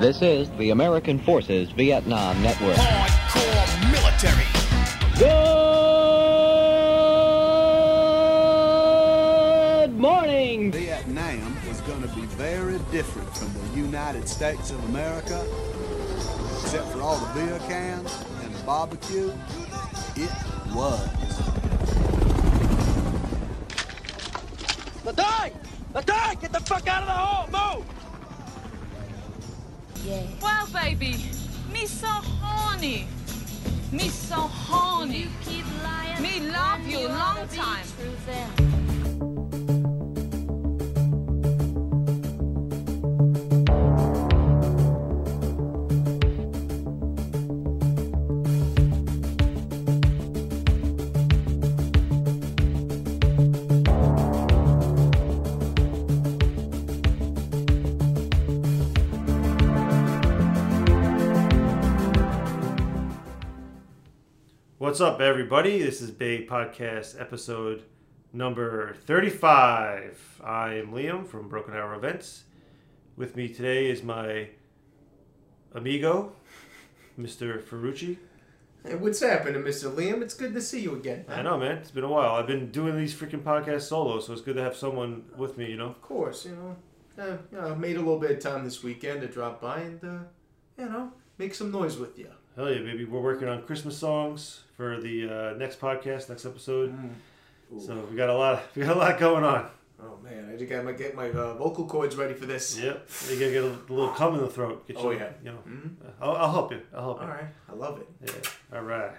This is the American Forces Vietnam Network. Hardcore military. Good morning. Vietnam was going to be very different from the United States of America, except for all the beer cans and the barbecue. It was. Ladai! Ladai! Get the fuck out of the hole! Move! Well, baby, me so horny. Me so horny. Me love you long time. What's up, everybody? This is BAE Podcast episode number 35. I am Liam from Broken Arrow Events. With me today is my amigo, Mr. Farucci. Hey, what's happening, Mr. Liam? It's good to see you again. I know, man. It's been a while. I've been doing these freaking podcasts solo, so it's good to have someone with me, you know? Of course, you know. Uh, you know, I made a little bit of time this weekend to drop by and, uh, you know, make some noise with you. Hell yeah, baby. We're working on Christmas songs for the uh, next podcast, next episode. Ooh. So we got a lot. We got a lot going on. Oh man, I just gotta get my uh, vocal cords ready for this. Yep. You gotta get a, little cum in the throat. Get Oh, you, yeah. You know. Mhm. I'll, I'll help you. I'll help you. All right, I love it. Yeah. All right.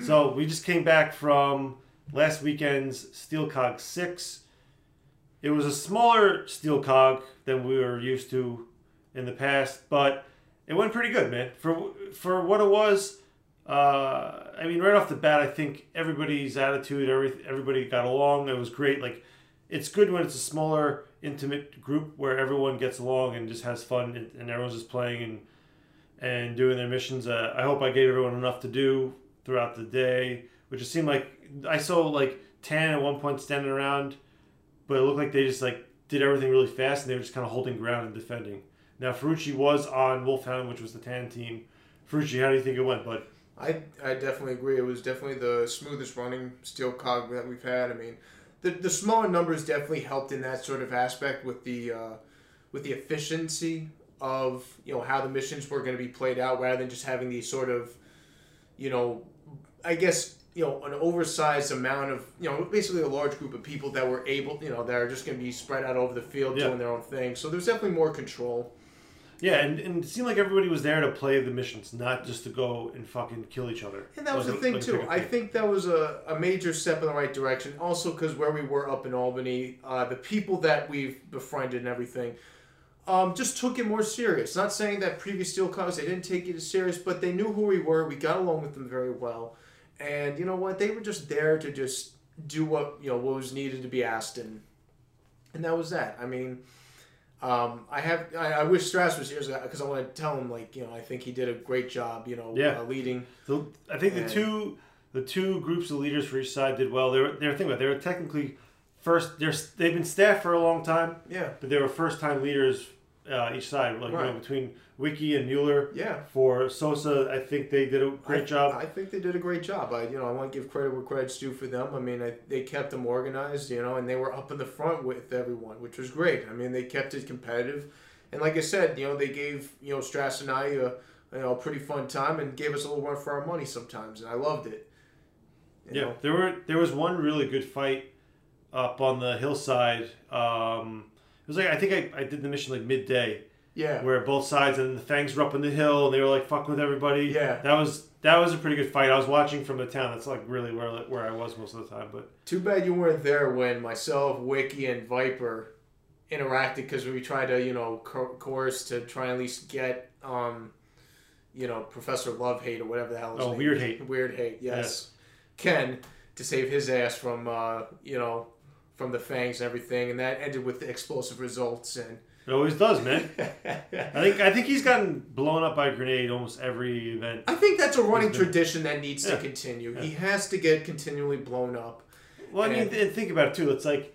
So we just came back from last weekend's Steel Cog Six. It was a smaller Steel Cog than we were used to in the past, but it went pretty good, man. For for what it was, uh, I mean, right off the bat, I think everybody's attitude, every everybody got along. It was great. Like, it's good when it's a smaller, intimate group where everyone gets along and just has fun, and, and everyone's just playing and and doing their missions. Uh, I hope I gave everyone enough to do throughout the day, which it seemed like I saw like Tan at one point standing around, but it looked like they just like did everything really fast and they were just kind of holding ground and defending. Now Farucci was on Wolfhound, which was the Tan team. Farucci, how do you think it went, bud? I I definitely agree. It was definitely the smoothest running steel cog that we've had. I mean, the the smaller numbers definitely helped in that sort of aspect with the uh, with the efficiency of you know how the missions were going to be played out, rather than just having these sort of you know, I guess you know an oversized amount of you know basically a large group of people that were able you know that are just going to be spread out over the field Yeah. doing their own thing. So there's definitely more control. Yeah, and, and it seemed like everybody was there to play the missions, not just to go and fucking kill each other. And that was Like the a- thing like too. I think that was a, a major step in the right direction. Also, because where we were up in Albany, uh, the people that we've befriended and everything, um, just took it more serious. Not saying that previous Steel Cogs they didn't take it as serious, but they knew who we were. We got along with them very well, and you know what? They were just there to just do what you know what was needed to be asked, and and that was that. I mean. Um, I have. I, I wish Strass was here because I want to tell him, like, you know, I think he did a great job, you know, Yeah. uh, leading. The, I think the two the two groups of leaders for each side did well. They were they were thinking about it, they were technically first. They're they've been staffed for a long time, Yeah, but they were first time leaders uh, each side. Like you know, between Wiki and Mueller. yeah. For Sosa, I think they did a great I, job. I think they did a great job. I, you know, I want to give credit where credit's due for them. I mean, I, they kept them organized, you know, and they were up in the front with everyone, which was great. I mean, they kept it competitive, and like I said, you know, they gave you know Strass and I a you know a pretty fun time and gave us a little run for our money sometimes, and I loved it. You yeah, know? there were there was one really good fight up on the hillside. Um, it was like I think I, I did the mission like midday. yeah, where both sides and the Fangs were up on the hill and they were like fucking with everybody. Yeah. that was that was a pretty good fight. I was watching from the town. That's like really where where I was most of the time. But Too bad you weren't there when myself, Wiki, and Viper interacted because we tried to, you know, co- coerce to try and at least get, um, you know, Professor Love Hate or whatever the hell. His Oh, name Weird. Hate. Weird Hate. Yes. Yes. Ken to save his ass from, uh, you know, from the fangs and everything, and that ended with the explosive results. And it always does, man. I think I think he's gotten blown up by a grenade almost every event. I think that's a running tradition that needs Yeah. to continue. He has to get continually blown up. Well, I mean, And- think about it too. It's like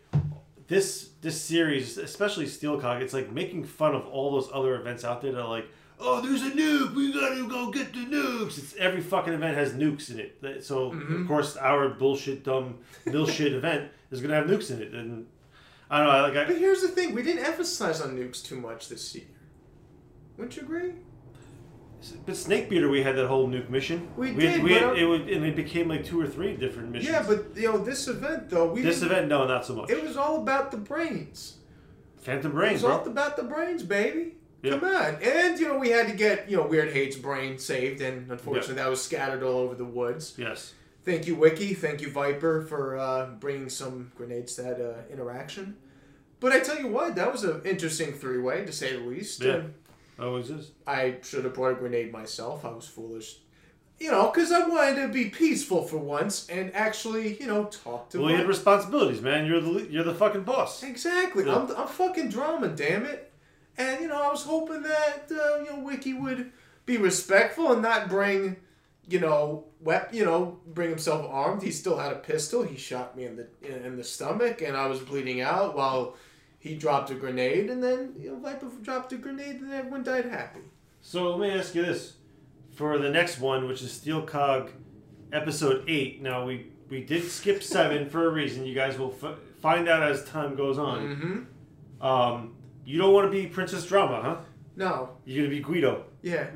this this series, especially Steel Cog, it's like making fun of all those other events out there that are like, oh, there's a nuke, we gotta go get the nukes. It's every fucking event has nukes in it. So Mm-hmm. of course our bullshit dumb mill shit event is gonna have nukes in it, and I don't know. Like But here's the thing: we didn't emphasize on nukes too much this year. Wouldn't you agree? but Snakebeater, we had that whole nuke mission. We we did, We but had, it would, and it became like two or three different missions. Yeah, but you know this event though, we this event, no, not so much. it was all about the brains. Phantom brains. It was all about the brains, baby. Yeah. Come on, and you know we had to get you know Weird Hate's brain saved, and unfortunately that was scattered all over the woods. Yes. Thank you, Wiki. Thank you, Viper, for uh, bringing some grenades to that uh, interaction. But I tell you what, that was an interesting three-way, to say the least. Yeah. And Always is. I should have brought a grenade myself. I was foolish. You know, because I wanted to be peaceful for once and actually, you know, talk to Well, you had responsibilities, man. You're the you're the fucking boss. Exactly. Yeah. I'm, I'm fucking drama, damn it. And, you know, I was hoping that, uh, you know, Wiki would be respectful and not bring, you know, wep- you know, bring himself armed. He still had a pistol. He shot me in the in, the stomach, and I was bleeding out while he dropped a grenade. And then, you know, Viper dropped a grenade, and everyone died happy. So let me ask you this: for the next one, which is Steel Cog, episode eight. Now we we did skip seven for a reason. You guys will f- find out as time goes on. Mm-hmm. Um, you don't want to be Princess Drama, huh? No. You're gonna be Guido. Yeah.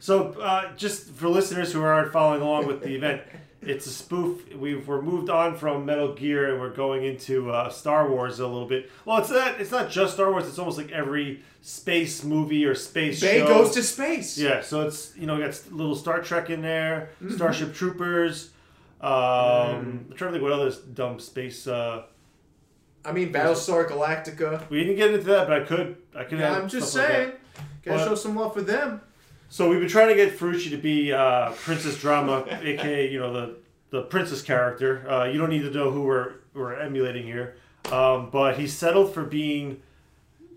So, uh, just for listeners who aren't following along with the event, it's a spoof. We've we're moved on from Metal Gear and we're going into uh, Star Wars a little bit. Well, it's not. It's not just Star Wars. It's almost like every space movie or space Bay show. goes to space. Yeah, so it's you know got little Star Trek in there, Mm-hmm. Starship Troopers. Um, Mm. I'm trying to think what other dumb space. Uh, I mean, Battlestar Galactica. we didn't get into that, but I could. I could. Yeah, have I'm just stuff like saying. Gotta But- show some love for them. So we've been trying to get Farucci to be uh, Princess Drama, aka you know the the princess character. Uh, you don't need to know who we're we're emulating here, um, but he settled for being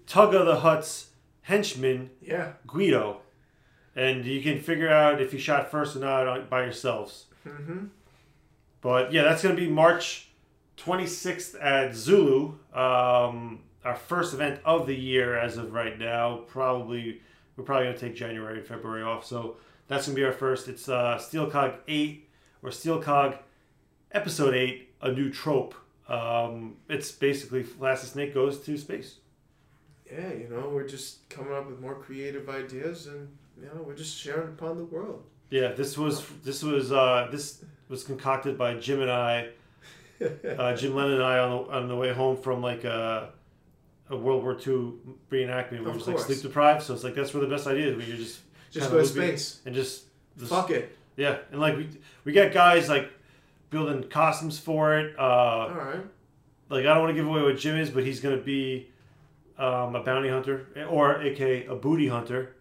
Tug of the Hut's henchman Yeah. Guido, and you can figure out if he shot first or not by yourselves. Mm-hmm. But yeah, that's to be March 26th at Zulu. Um, our first event of the year as of right now. Probably we're probably going to take January and February off. So that's going to be our first. It's uh, Steel Cog 8 or Steel Cog Episode 8, a new trope. Um, it's basically Flaccid Snake goes to space. Yeah, you know, we're just coming up with more creative ideas, and you know, we're just sharing upon the world. Yeah, this was this was uh, this was concocted by Jim and I, uh, Jim Lennon and I on the, on the way home from like a, a World War II reenactment. We were just like sleep deprived, so it's like that's where the best idea is. When you're just Just go to space. and just, just Fuck it. yeah, and like we we got guys like building costumes for it. Uh, All right. like I don't want to give away what Jim is, but he's gonna be um, a bounty hunter or aka a booty hunter.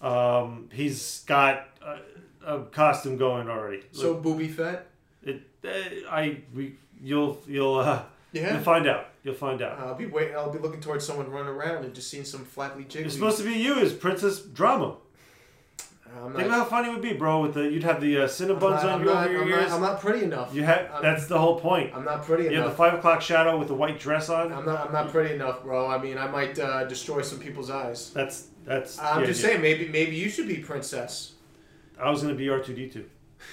Um, he's got a, a costume going already. So booby fat. It, uh, I we you'll you'll uh, Yeah. you'll find out. You'll find out. I'll be waiting. I'll be looking towards someone running around and just seeing some flatly jiggly. It's supposed to be you as Princess Drama. I'm Think not, about how funny it would be, bro. With the you'd have the uh, Cinnabons on your not, your I'm, ears. not, I'm not pretty enough. you have that's the whole point. I'm not pretty enough. You have the five o'clock shadow with the white dress on. I'm not. I'm not pretty enough, bro. I mean, I might uh, destroy some people's eyes. That's that's. I'm the just idea. saying, maybe maybe you should be princess. I was gonna be R two D two.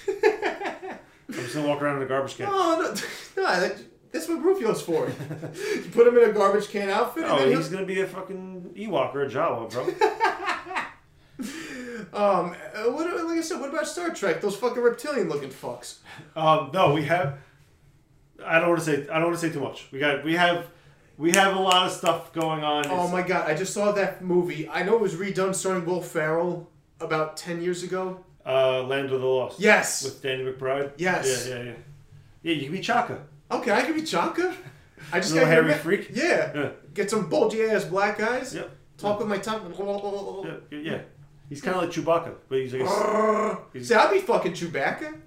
I'm just gonna walk around in a garbage can. Oh no, no that, that's what Rufio's for. you put him in a garbage can outfit, and Oh, then he's he'll, gonna be a fucking Ewok or a Jawa, bro. um, uh, what like I said, what about Star Trek? Those fucking reptilian looking fucks. um, no, we have. I don't want to say. I don't want to say too much. We got. We have. We have a lot of stuff going on. Oh It's- my god, I just saw that movie. I know it was redone starring Will Ferrell about ten years ago. Uh, Land of the Lost. Yes. With Danny McBride. Yes. Yeah, yeah, yeah. Yeah, you can be Chaka. Okay, I can be Chaka. I just gotta hairy ma- freak? Yeah. Yeah. Get some bulgy ass black eyes. Yep. Talk with my tongue. Yeah, yeah. He's kind of like Chewbacca, but he's like. A, See, I'd be fucking Chewbacca.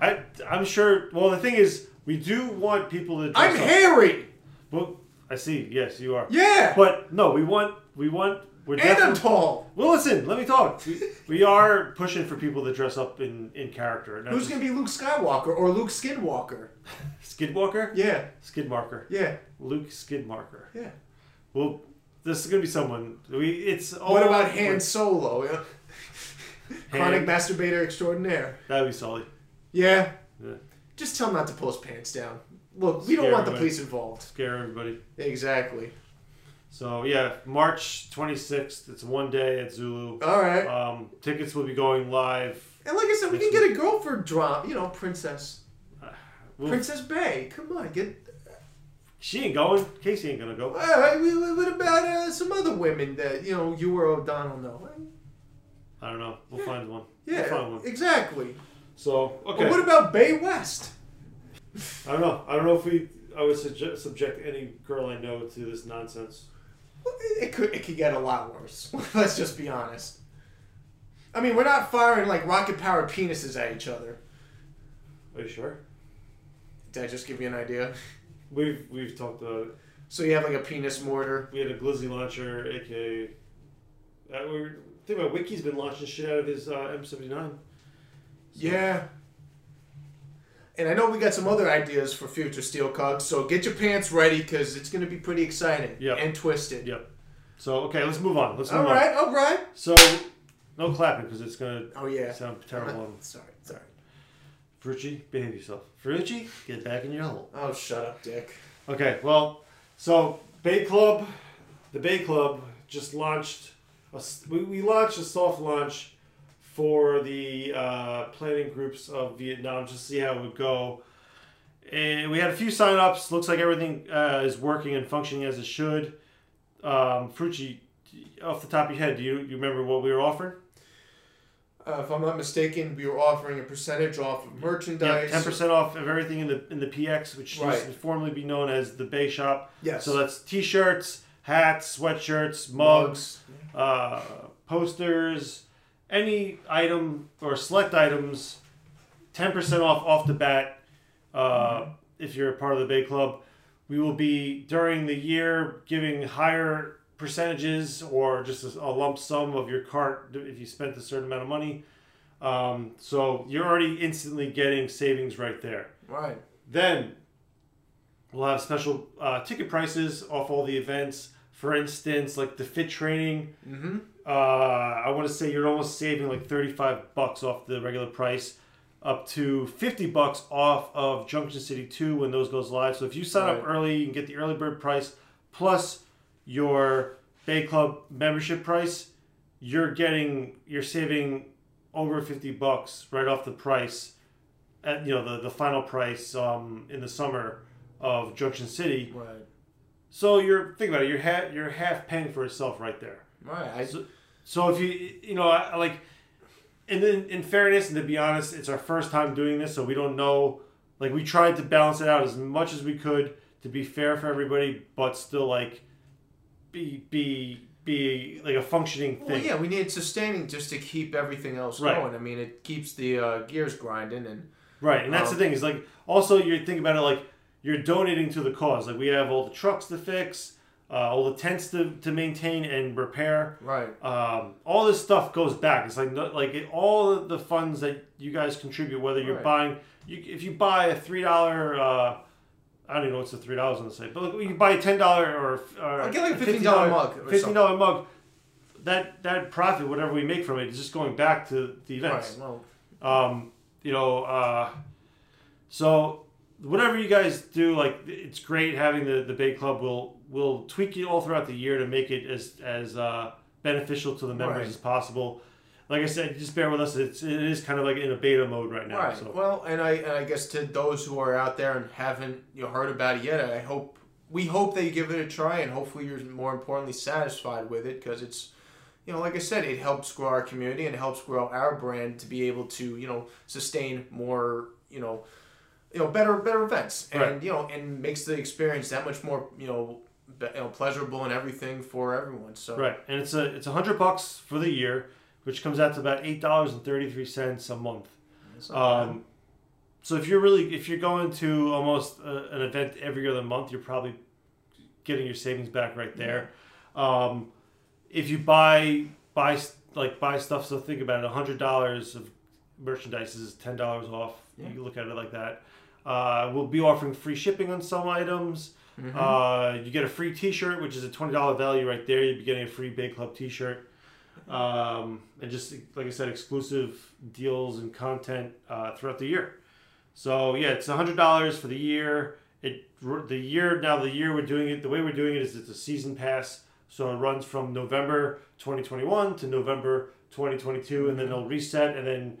I. I'm sure. Well, the thing is, we do want people to. I'm up. hairy. Well, I see. Yes, you are. Yeah. But no, we want we want we're And I'm tall. Well, listen, let me talk. We, we are pushing for people to dress up in, in character. Who's just- gonna be Luke Skywalker or Luke Skidwalker? Skidwalker? Yeah, Skidmarker. yeah, Luke Skidmarker. yeah. Well, this is gonna be someone. We it's all what about Han Solo? Yeah. Chronic masturbator extraordinaire. That'd be Sully. Yeah. Yeah. Just tell him not to pull his pants down. Look, we don't Scare want the police involved. Scare everybody. Exactly. So yeah, March 26th. It's one day at Zulu. All right. Um, tickets will be going live. and like I said, we can get a girl for drop. You know, Princess. We'll- Princess Bay. Come on, get. She ain't going. Casey ain't gonna go. All right. What about uh, some other women that you know you or O'Donnell know? I don't know. We'll find one. Yeah, We'll find one. exactly. So okay. But what about Bay West? I don't know. I don't know if we. I would suggest, subject any girl I know to this nonsense. It could it could get a lot worse. Let's just be honest. I mean, we're not firing like rocket powered penises at each other. Are you sure? Did I just give you an idea? We've we've talked about it. So you have like a penis mortar. We had a Glizzy launcher, aka. Uh, we were thinking about Wiki's been launching shit out of his uh, M79. Yeah. And I know we got some other ideas for future steel Cogs, so get your pants ready because it's going to be pretty exciting Yep. and twisted. Yep. So okay, let's move on. Let's All move on. right, all right. So no clapping because it's gonna Oh yeah. sound terrible. sorry, sorry. Frucci, behave yourself. Frucci, get back in your hole. Oh, shut up, Dick. Okay, well, so BAE Club, the BAE Club just launched. A, we, we launched a soft launch for the uh, planning groups of Vietnam just to see how it would go. And we had a few sign-ups. Looks like everything uh, is working and functioning as it should. Um, Frucci, off the top of your head, do you, you remember what we were offering? Uh, if I'm not mistaken, we were offering a percentage off of Yeah, merchandise. ten percent off of everything in the in the PX, which Right. used to formerly be known as the BAE Shop. Yes. So that's T-shirts, hats, sweatshirts, mugs, uh, posters, any item or select items, ten percent off off the bat. Uh, if you're a part of the BAE Club, we will be during the year giving higher percentages or just a, a lump sum of your cart if you spent a certain amount of money. Um, so you're already instantly getting savings right there. Right. Then we'll have special uh, ticket prices off all the events. For instance, like the fit training, Mm-hmm. Uh, I want to say you're almost saving like 35 bucks off the regular price, up to 50 bucks off of Junction City 2 when those goes live. So if you sign up early, you can get the early bird price plus your BAE Club membership price. You're getting you're saving over 50 bucks right off the price at you know the, the final price um, in the summer of Junction City. Right. So you're think about it. You're half you're half paying for itself right there. Right. I, So, so if you you know I, like, and then in fairness and to be honest, it's our first time doing this, so we don't know. Like we tried to balance it out as much as we could to be fair for everybody, but still like be be be like a functioning thing. well, yeah, we need sustaining just to keep everything else Right. going. I mean, it keeps the uh, gears grinding and. Right, and that's Um, the thing is like also you think about it like you're donating to the cause. Like we have all the trucks to fix, uh, all the tents to, to maintain and repair. Right. Um, all this stuff goes back. It's like like it, all the funds that you guys contribute, whether you're Right. buying, you, if you buy a three dollar, uh, I don't even know what's the three dollars on the site, but like, you buy a ten dollar or, or I'll get like a $15 mug or fifteen dollar mug. That that profit, whatever we make from it, is just going back to the events. Right. Well. Um, you know, uh, so whatever you guys do, like it's great having the the BAE Club. We'll we'll tweak it all throughout the year to make it as as uh, beneficial to the members Right. as possible. Like I said, just bear with us. It's it is kind of like in a beta mode right now. Right. So Well, and I and I guess to those who are out there and haven't you know, heard about it yet, I hope we hope that you give it a try, and hopefully you're more importantly satisfied with it because it's you know like I said, it helps grow our community and helps grow our brand to be able to you know sustain more you know you know better better events and Right. you know and makes the experience that much more you know. be- You know, pleasurable and everything for everyone. So right, and it's a it's a hundred bucks for the year, which comes out to about eight dollars and thirty three cents a month. it's not bad. Um, so if you're really if you're going to almost uh an event every other month, you're probably getting your savings back right there. Um, if you buy buy like buy stuff, so think about it. a hundred dollars of merchandise is ten dollars off. You look at it like that. Uh, we'll be offering free shipping on some items. Uh, you get a free T-shirt, which is a twenty dollar value right there. You'd be getting a free BAE Club T-shirt, um, and just like I said, exclusive deals and content uh, throughout the year. So yeah, it's hundred dollars for the year. It the year now the year we're doing it the way we're doing it is it's a season pass. So it runs from November 2021 to November 2022, and then it'll reset, and then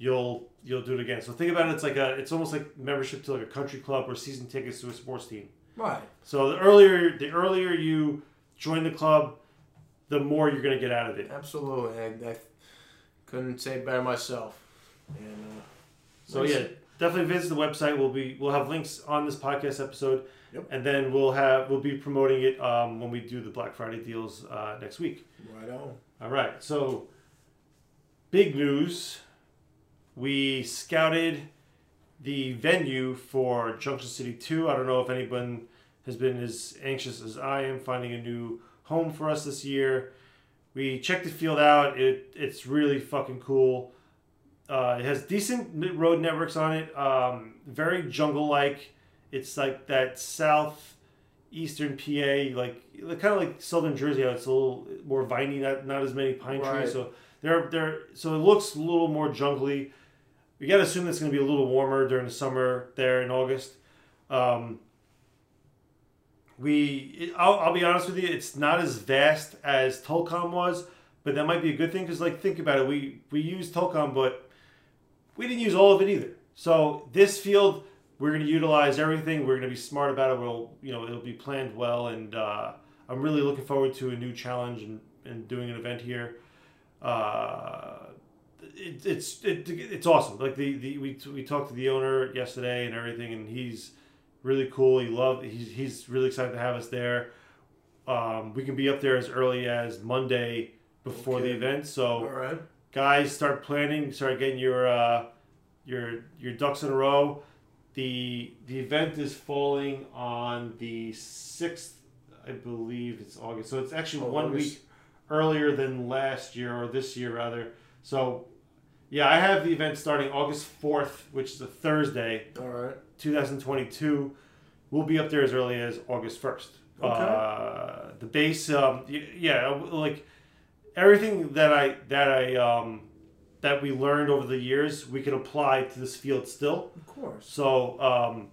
you'll you'll do it again. So think about it. It's like a it's almost like membership to like a country club or season tickets to a sports team. Right. So the earlier the earlier you join the club, the more you're gonna get out of it. Absolutely. I, I couldn't say it better myself. And uh, So nice. yeah, definitely visit the website. We'll be we'll have links on this podcast episode, Yep. and then we'll have we'll be promoting it um, when we do the Black Friday deals uh, next week. right on. All right, so big news. We scouted the venue for Junction City 2. I don't know if anyone has been as anxious as I am finding a new home for us this year. We checked the field out. It it's really fucking cool. Uh, it has decent road networks on it. Um, very jungle like. It's like that south eastern PA, like kind of like southern Jersey. How it's a little more viney, not not as many pine Right. trees. So they're they're so it looks a little more jungly. We got to assume it's going to be a little warmer during the summer there in August. Um, we, it, I'll, I'll be honest with you, it's not as vast as Tolcom was, but that might be a good thing because, like, think about it. We we used Tolcom, but we didn't use all of it either. So this field, we're going to utilize everything. We're going to be smart about it. We'll, you know, it'll be planned well, and uh, I'm really looking forward to a new challenge and, and doing an event here. Uh, it, it's it, it's awesome. Like the, the we we talked to the owner yesterday and everything, and he's really cool. He loved. He's he's really excited to have us there. Um, we can be up there as early as Monday before the event. So right. guys, start planning. Start getting your uh, your your ducks in a row. The the event is falling on the sixth, I believe it's August. So it's actually Oh, one August. week earlier than last year or this year rather. So yeah, I have the event starting August fourth, which is a Thursday, All right. 2022. We'll be up there as early as August 1st. Okay. Uh, the base, um, yeah, like everything that I that I um, that we learned over the years, we can apply to this field still. Of course. So um,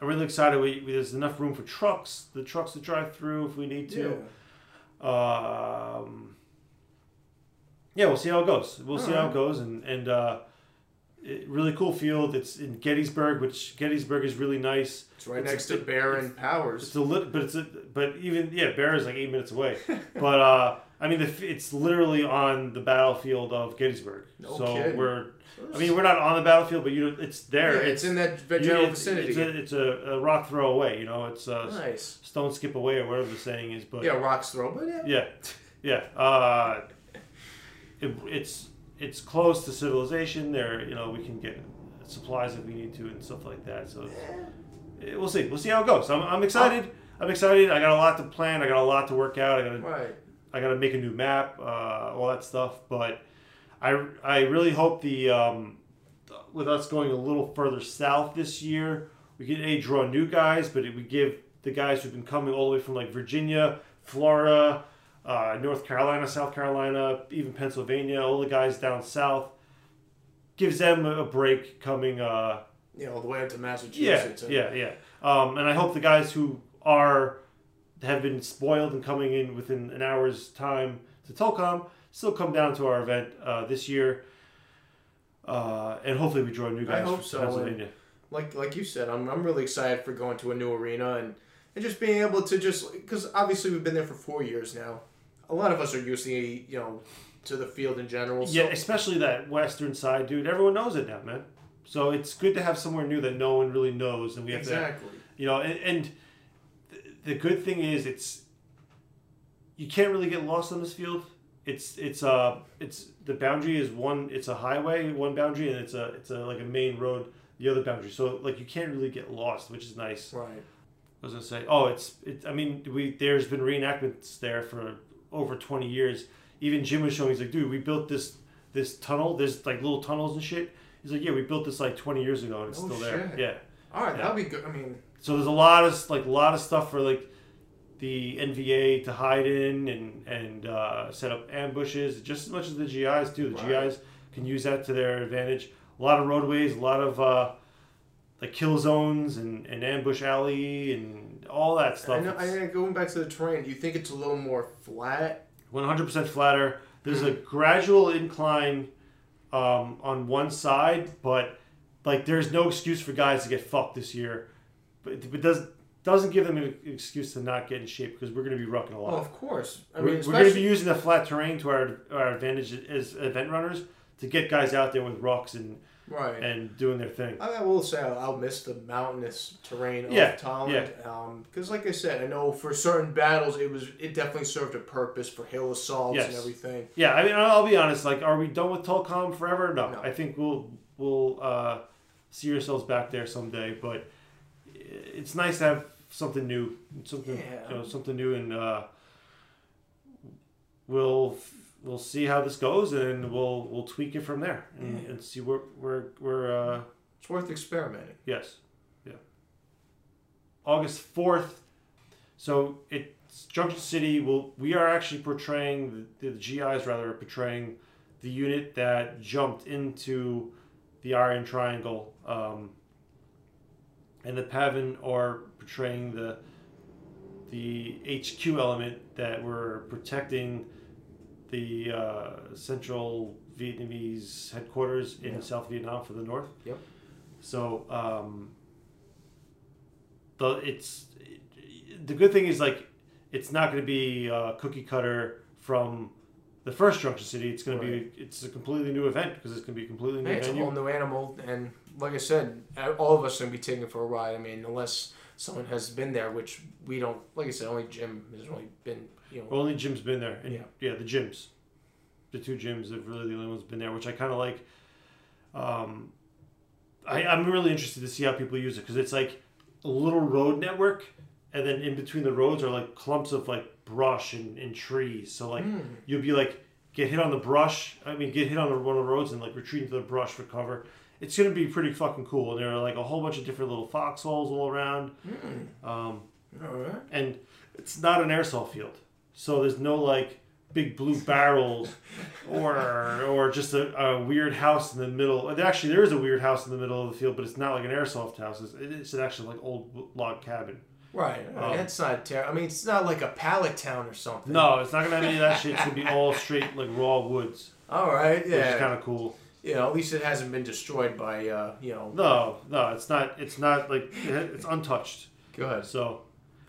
I'm really excited. We, we, there's enough room for trucks, the trucks to drive through if we need Yeah. to. Um, yeah, we'll see how it goes. We'll see how it goes, and and uh, it, really cool field. It's in Gettysburg, which Gettysburg is really nice. It's right It's next a- to Baron Powers. It's a lit, but it's a, but even yeah, Bear is like eight minutes away. but uh, I mean, the, it's literally on the battlefield of Gettysburg. No so kidding. we're, I mean, we're not on the battlefield, but you know, it's there. Yeah, it's in that v- general it's, vicinity. It's, a, it's a, a rock throw away. You know, it's a nice. stone skip away or whatever the saying is. But Yeah, rocks throw, but yeah. yeah, yeah. Uh, it, it's it's close to civilization. There, you know, we can get supplies if we need to and stuff like that. So eh, we'll see. We'll see how it goes. I'm, I'm excited. I'm excited. I got a lot to plan. I got a lot to work out. I got to Right. I got to make a new map, uh, all that stuff. But I, I really hope the um, with us going a little further south this year, we can a draw new guys, but it would give the guys who've been coming all the way from like Virginia, Florida, uh, North Carolina, South Carolina, even Pennsylvania, all the guys down south, gives them a break coming. Uh, Yeah, all the way up to yeah, Massachusetts. and- yeah, yeah. Um, and I hope the guys who are have been spoiled and coming in within an hour's time to Tolcom still come down to our event uh, this year. Uh, and hopefully we draw new I guys hope from so, Pennsylvania. like like you said, I'm, I'm really excited for going to a new arena and, and just being able to just because obviously we've been there for four years now. A lot of us are used to you know to the field in general. So, Yeah, especially that western side, dude. Everyone knows it now, man. So it's good to have somewhere new that no one really knows, and we have to exactly. you know and, and the good thing is it's you can't really get lost on this field it's it's uh it's the boundary is one it's a highway one boundary and it's a it's a like a main road the other boundary so like you can't really get lost which is nice Right. i was gonna say oh it's it, i mean we there's been reenactments there for over 20 years. Even Jim was showing. He's like, dude, we built this this tunnel. There's like little tunnels and shit. He's like, yeah, we built this like 20 years ago and it's Oh, still there. shit. Yeah. All right, Yeah. that'll be good. I mean, So there's a lot of like a lot of stuff for like the NVA to hide in and and uh, set up ambushes just as much as the GIs do. The Right. GIs can use that to their advantage. A lot of roadways, a lot of uh, like kill zones and, and ambush alley and all that stuff. I know, I, going back to the terrain, do you think it's a little more flat? 100% flatter. There's a Mm-hmm. gradual incline um, on one side, but like there's no excuse for guys to get fucked this year. But it, does doesn't give them an excuse to not get in shape because we're going to be rucking a lot. Oh, of course. I we're we're going to be using the flat terrain to our our advantage as event runners to get guys out there with rocks and right. and doing their thing. I, will say I'll, I'll miss the mountainous terrain Yeah, of Thailand. Because, like I said, I know for certain battles it was it definitely served a purpose for hill assaults and everything. Yeah, I mean, I'll be honest. Like, are we done with Tolcom forever? No, No. I think we'll we'll uh, see ourselves back there someday. But it's nice to have something new, something Yeah. you know, something new, and uh, we'll we'll see how this goes, and we'll we'll tweak it from there, and, Yeah. and see where where where. Uh, It's worth experimenting. Yes. Yeah. August fourth. So it's Junction City. Will we are actually portraying the, the GIs rather are portraying the unit that jumped into the Iron Triangle, um, and the PAVN are portraying the the HQ element that were protecting the uh, Central Vietnamese headquarters in Yeah. South Vietnam for the North. Yep. So um, the it's the good thing is like it's not going to be uh, cookie cutter from the first Junction City. It's going to be it's a completely new event because it's going to be a completely new it's a whole new animal, and like I said, all of us are gonna be taking for a ride. I mean, unless someone has been there, which we don't. Like I said, only Jim has only been. You know, Only Jim's been there, and Yeah. yeah, the gyms, the two gyms have really the only ones been there, which I kind of like. Um, I I'm really interested to see how people use it because it's like a little road network, and then in between the roads are like clumps of like brush and, and trees. So like Hmm. you'll be like get hit on the brush. I mean, get hit on the, one of the roads and like retreat into the brush for cover. It's gonna be pretty fucking cool. And there are like a whole bunch of different little foxholes all around. Um, all right. and it's not an airsoft field, so there's no like big blue barrels or or just a, a weird house in the middle. Actually, there is a weird house in the middle of the field, but it's not like an airsoft house. It's, it's actually like old log cabin. Right. Um, That's not terrible. I mean, it's not like a pallet town or something. No, it's not gonna have any of that shit. It's gonna be all straight like raw woods, All right. which Yeah. is kind of cool. know, at least it hasn't been destroyed by, uh, you know. No, no, it's not. It's not like it's untouched. Good. So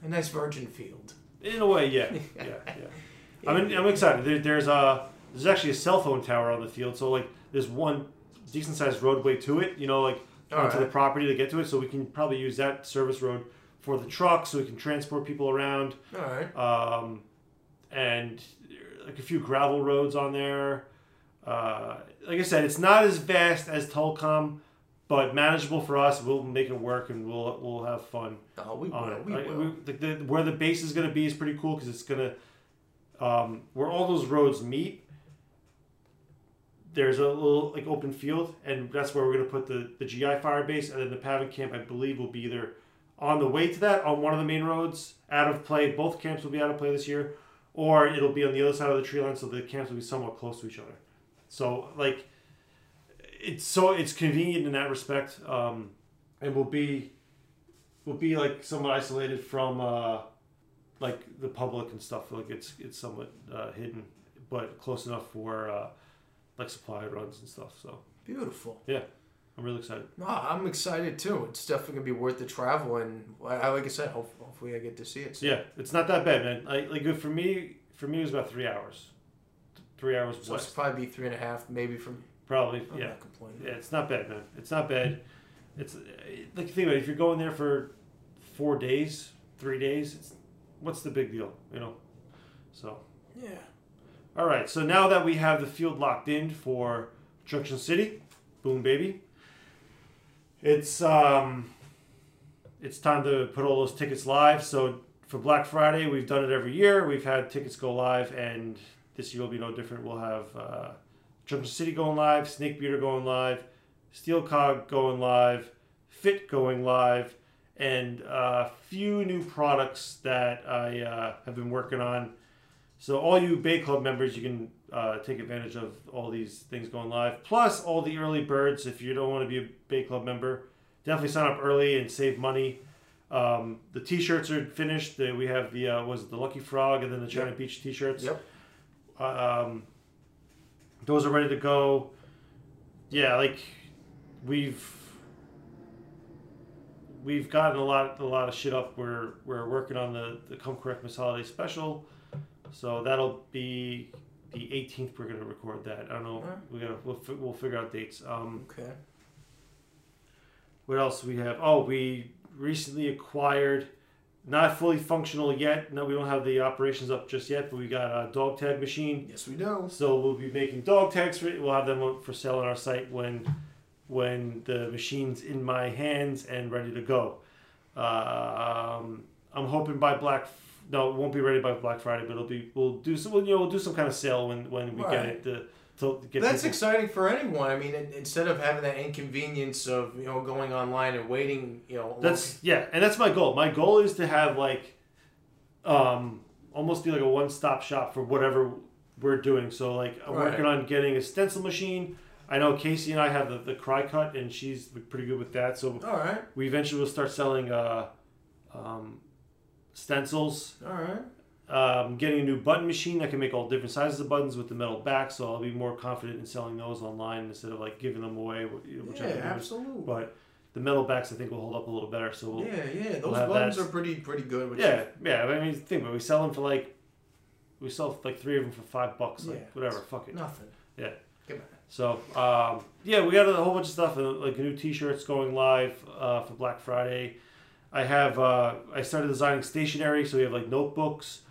A nice virgin field. In a way, yeah, yeah, yeah. I mean, I'm excited. There, there's a there's actually a cell phone tower on the field, so like there's one decent sized roadway to it. You know, like All onto the property to get to it, so we can probably use that service road for the truck, so we can transport people around. All right. Um, and like a few gravel roads on there. Uh, like I said, it's not as vast as Telcom, but manageable for us. We'll make it work, and we'll we'll have fun Oh, we on will. it. We Like, will. we- the, the, where the base is going to be is pretty cool because it's going to um, where all those roads meet. There's a little like open field, and that's where we're going to put the, the GI fire base, and then the PAVN camp. I believe will be either on the way to that on one of the main roads, out of play. Both camps will be out of play this year, or it'll be on the other side of the tree line, so the camps will be somewhat close to each other. So like, it's so it's convenient in that respect, um, and will be will be like somewhat isolated from uh, like the public and stuff. Like it's it's somewhat uh, hidden, but close enough for uh, like supply runs and stuff. So Beautiful. yeah, I'm really excited. No, I'm excited too. It's definitely gonna be worth the travel, and I, like I said, hope, hopefully I get to see it. soon. Yeah, it's not that bad, man. Like like for me, for me it was about three hours, three hours So it's probably be three and a half, maybe from. Probably. I'm yeah, not complaining. yeah, it's not bad, man. It's not bad. It's like think about it. If you're going there for four days, three days, it's what's the big deal, you know? So. Yeah. All right, so now that we have the field locked in for Junction City, boom baby, it's um, it's time to put all those tickets live. So for Black Friday, we've done it every year. We've had tickets go live, and this year will be no different. We'll have uh, Junction City going live, Snake Beater going live, Steel Cog going live, Fit going live, and a few new products that I uh, have been working on. So all you BAE Club members, you can uh, take advantage of all these things going live. Plus all the early birds. If you don't want to be a BAE Club member, definitely sign up early and save money. Um, the T-shirts are finished. The, we have the uh, was it the Lucky Frog and then the China Beach T-shirts. Yep. Um, those are ready to go. Yeah, like we've we've gotten a lot a lot of shit up. We're we're working on the the Come Correctmas Holiday special, so that'll be the 18th. We're gonna record that. I don't know. Alright. We gotta we'll, we'll figure out dates. Um, Okay. what else we have? Oh, we recently acquired, not fully functional yet. No, we don't have the operations up just yet, but we got a dog tag machine. Yes, we do. So we'll be making dog tags. For, we'll have them for sale on our site when when the machine's in my hands and ready to go. Uh, um, I'm hoping by Black. No, it won't be ready by Black Friday, but it'll be. We'll do some. we'll, You know, we'll do some kind of sale when when we get it to, to get. That's people- exciting for anyone. I mean, in- instead of having that inconvenience of you know going online and waiting, you know. That's yeah, and that's my goal. My goal is to have like, um, almost be like a one-stop shop for whatever we're doing. So like, I'm Right. working on getting a stencil machine. I know Casey and I have the, the Cricut, and she's pretty good with that. So all right, we eventually will start selling uh, um, stencils. all right. Um, getting a new button machine that can make all different sizes of buttons with the metal back, so I'll be more confident in selling those online instead of like giving them away, which Yeah, been absolutely. But the metal backs, I think, will hold up a little better. So we'll, yeah, yeah. Those we'll buttons that. are pretty pretty good. Yeah, yeah. I mean, think about it. We sell them for like, we sell like three of them for five bucks. Like Yeah. whatever, fuck it. Nothing. Yeah. So um, yeah, we got a whole bunch of stuff, like new T-shirts going live uh, for Black Friday. I have uh, I started designing stationery, so we have like notebooks.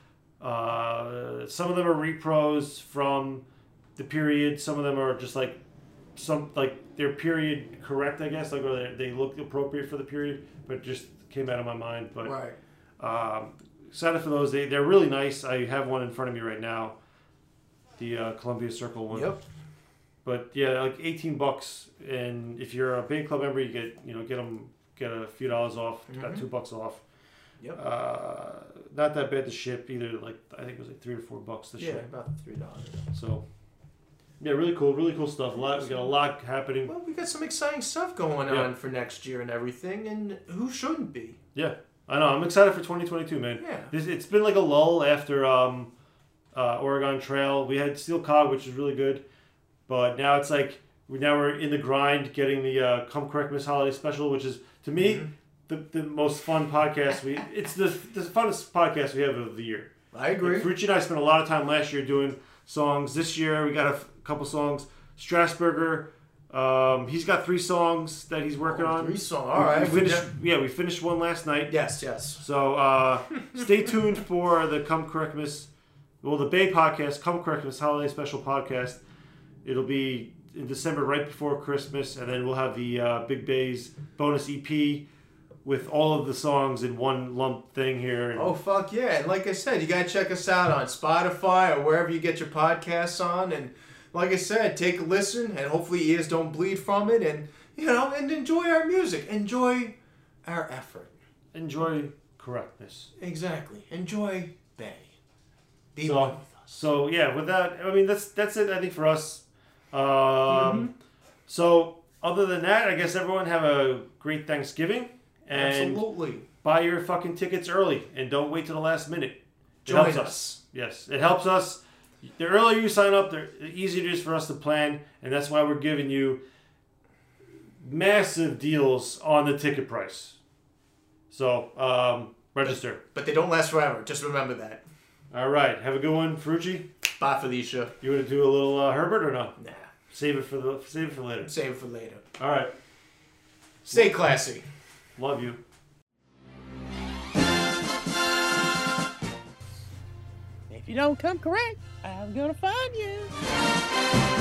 Uh, some of them are repros from the period. Some of them are just like some like they're period correct, I guess. Like or they, they look appropriate for the period, but just came out of my mind. But Right. um, excited for those. They they're really nice. I have one in front of me right now. The uh, Columbia Circle one. Yep. But yeah, like eighteen bucks, and if you're a big club member, you get you know get them get a few dollars off, got Mhm. two bucks off. Yep. Uh, not that bad to ship either. Like I think it was like three or four bucks to yeah, ship. about three dollars. So yeah, really cool, really cool stuff. A lot, we got a lot happening. Well, we got some exciting stuff going Yeah. on for next year and everything, and who shouldn't be? Yeah, I know. I'm excited for 2022, man. Yeah. This, it's been like a lull after um, uh, Oregon Trail. We had Steel Cog, which is really good, but now it's like now we're in the grind, getting the uh, Come Correctmas Holiday special, which is to me Mm-hmm. the, the most fun podcast. We it's the the funnest podcast we have of the year. I agree. Like, Frucci and I spent a lot of time last year doing songs. This year we got a f- couple songs. Strasburger, um, he's got three songs that he's working Oh, on. three songs. We- All right. we finished, yeah, we finished one last night. Yes, yes. So uh, stay tuned for the Come Correctmas, well, the BAE podcast, Come Correctmas Holiday Special podcast. It'll be in December, right before Christmas, and then we'll have the uh, Big Bay's bonus EP with all of the songs in one lump thing here. And Oh fuck yeah! And like I said, you gotta check us out on Spotify or wherever you get your podcasts on. And like I said, take a listen, and hopefully ears don't bleed from it. And you know, and enjoy our music. Enjoy our effort. enjoy correctness. Exactly. Enjoy BAE. Be So- with us. So yeah, with that, I mean that's that's it. I think for us. Um, Mm-hmm. So other than that, I guess everyone have a great Thanksgiving and Absolutely. buy your fucking tickets early and don't wait to the last minute. It Join helps us. Yes, it helps us. The earlier you sign up, the easier it is for us to plan, and that's why we're giving you massive deals on the ticket price. So um, register. But they don't last forever. Just remember that. All right, have a good one, Farucci. Bye, Felicia. You want to do a little uh, Herbert or no? Nah. Save it for the save it for later. Save it for later. All right, Stay classy. love you. If you don't come correct, I'm gonna find you.